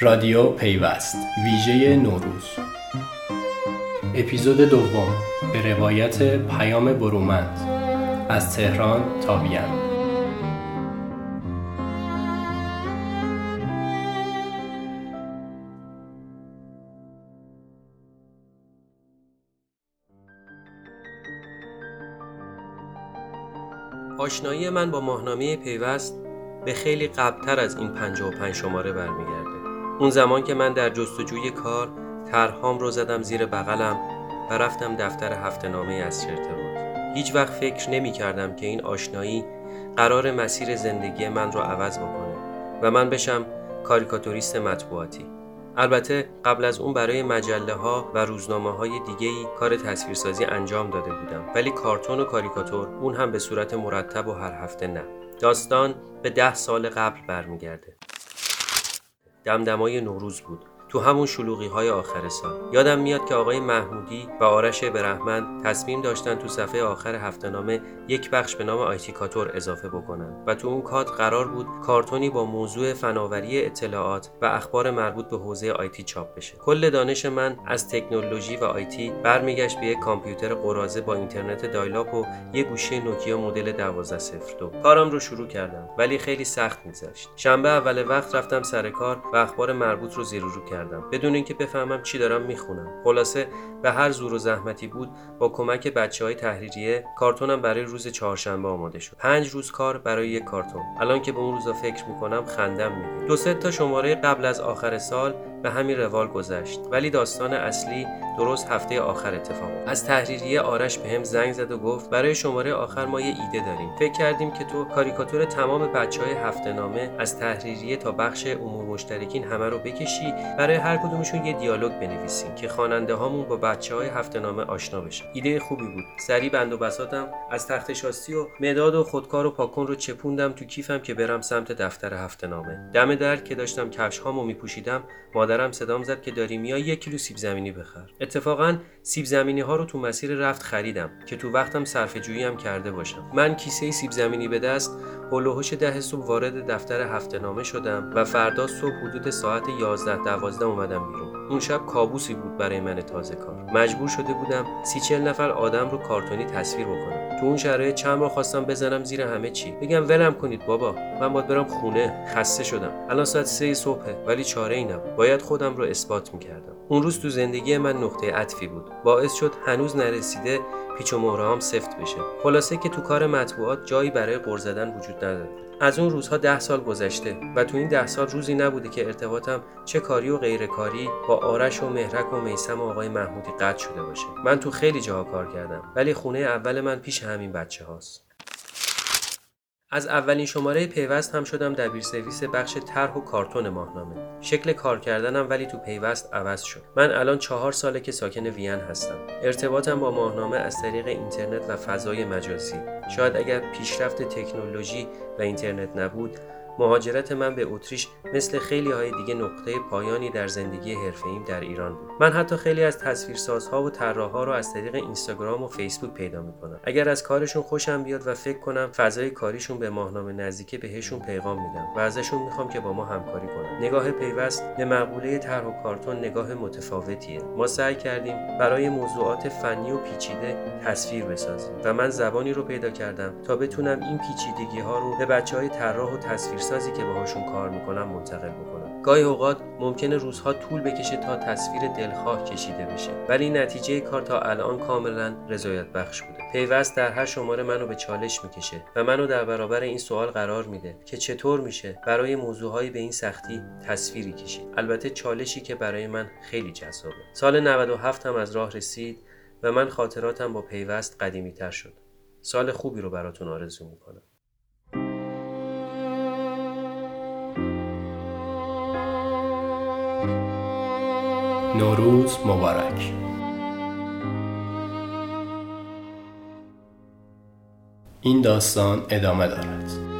رادیو پیوست ویژه نوروز. اپیزود دوم به روایت پیام برومند. از تهران تا وین. آشنایی من با ماهنامه پیوست به خیلی قبلتر از این 55 شماره برمیگرده. اون زمان که من در جستجوی کار طرحهام رو زدم زیر بغلم و رفتم دفتر هفته نامه از بود هیچ وقت فکر نمی کردم که این آشنایی قرار مسیر زندگی من رو عوض بکنه و من بشم کاریکاتوریست مطبوعاتی. البته قبل از اون برای مجله ها و روزنامه های دیگه ای کار تصویرسازی انجام داده بودم. ولی کارتون و کاریکاتور اون هم به صورت مرتب و هر هفته نه. داستان به ده سال قبل برمیگرده. دمدمای نوروز بود. تو همون شلوغی های آخر سال. یادم میاد که آقای محمودی و آرش برحمن تصمیم داشتن تو صفحه آخر هفته نامه یک بخش به نام IT کاتور اضافه بکنن و تو اون کات قرار بود کارتونی با موضوع فناوری اطلاعات و اخبار مربوط به حوزه IT چاپ بشه. کل دانش من از تکنولوژی و IT برمیگشت به یک کامپیوتر قراضه با اینترنت dial-up و یک گوشی نوکیا مدل 1202 کارم رو شروع کردم ولی خیلی سخت میگذشت. شنبه اول وقت رفتم سر کار و اخبار مربوط رو زیر رو کردم. بدون اینکه بفهمم چی دارم می‌خونم. خلاصه به هر زور و زحمتی بود با کمک بچه های تحریریه کارتونم برای روز چهارشنبه آماده شد. پنج روز کار برای یک کارتون. الان که به اون روزا فکر می‌کنم خندم می‌گیره دو سه تا شماره قبل از آخر سال به همین روال گذشت. ولی داستان اصلی درست هفته آخر اتفاق از تحریریه آرش به هم زنگ زد و گفت برای شماره آخر ما یه ایده داریم. فکر کردیم که تو کاریکاتور تمام بچه های هفته نامه از تحریریه تا بخش امور مشترکین همه رو بکشی برای هر کدومشون یه دیالوگ بنویسیم که خواننده هامون با بچه های هفته نامه آشنا بشن. ایده خوبی بود. سری بند و بساتم از تخت شاسی و مداد و خودکار و پاکن رو چپوندم تو کیفم که برم سمت دفتر هفته نامه دم در که داشتم کفش هامو میپوشیدم مادرم صدام زد که داری میای یک کیلو سیب زمینی بخر. اتفاقا سیب زمینی ها رو تو مسیر رفت خریدم که تو وقتم صرفه جویی هم کرده باشم. من کیسه سیب زمینی به دست هلوهوش ده صبح وارد دفتر هفته نامه شدم و فردا صبح حدود ساعت 11 12 اومدم بیرون. اون شب کابوسی بود برای من تازه کار. مجبور شده بودم سی چل نفر آدم رو کارتونی تصویر بکنم. تو اون شرایط چند بار خواستم بزنم زیر همه چی. بگم ولم کنید بابا. من باید برم خونه. خسته شدم. الان ساعت سه صبحه ولی چاره ای باید خودم رو اثبات می‌کردم. اون روز تو زندگی من نقطه عطفی بود. باعث شد هنوز نرسیده پیچ و هم سفت بشه. خلاصه که تو کار مطبوعات جایی برای قر زدن وجود نداره از اون روزها ده سال گذشته و تو این ده سال روزی نبوده که ارتباطم چه کاری و غیر کاری با آرش و مهرک و میسم و آقای محمودی قطع شده باشه. من تو خیلی جاها کار کردم ولی خونه اول من پیش همین بچه هاست از اولین شماره پیوست هم شدم دبیر سرویس بخش طرح و کارتون ماهنامه. شکل کار کردنم ولی تو پیوست عوض شد. من الان چهار ساله که ساکن وین هستم. ارتباطم با ماهنامه از طریق اینترنت و فضای مجازی. شاید اگر پیشرفت تکنولوژی و اینترنت نبود مهاجرت من به اتریش مثل خیلی های دیگه نقطه پایانی در زندگی حرفه‌ایم در ایران بود. من حتی خیلی از تصویرسازها و طراحها رو از طریق اینستاگرام و فیسبوک پیدا می‌کنم. اگر از کارشون خوشم بیاد و فکر کنم فضای کاریشون به ماهنامه نزدیکه بهشون پیغام میدم و ازشون می‌خوام که با ما همکاری کنن. نگاه پیوست به مقوله طرح و کارتون نگاه متفاوتیه. ما سعی کردیم برای موضوعات فنی و پیچیده تصویر بسازیم و من زبانی رو پیدا کردم تا بتونم این پیچیدگی ها رو به بچه های طراح و تصویر سازی که باهاشون کار می‌کنم منتقل بکنم. گاهی اوقات ممکنه روزها طول بکشه تا تصویر دلخواه کشیده بشه. ولی نتیجه کار تا الان کاملا رضایت بخش بوده. پیوست در هر شماره منو به چالش می‌کشه و منو در برابر این سوال قرار میده که چطور میشه برای موضوعهایی به این سختی تصویری کشید. البته چالشی که برای من خیلی جذابه. سال 97 هم از راه رسید و من خاطراتم با پیوست قدیمی تر شد. سال خوبی رو براتون آرزو می‌کنم. نوروز مبارک. این داستان ادامه دارد.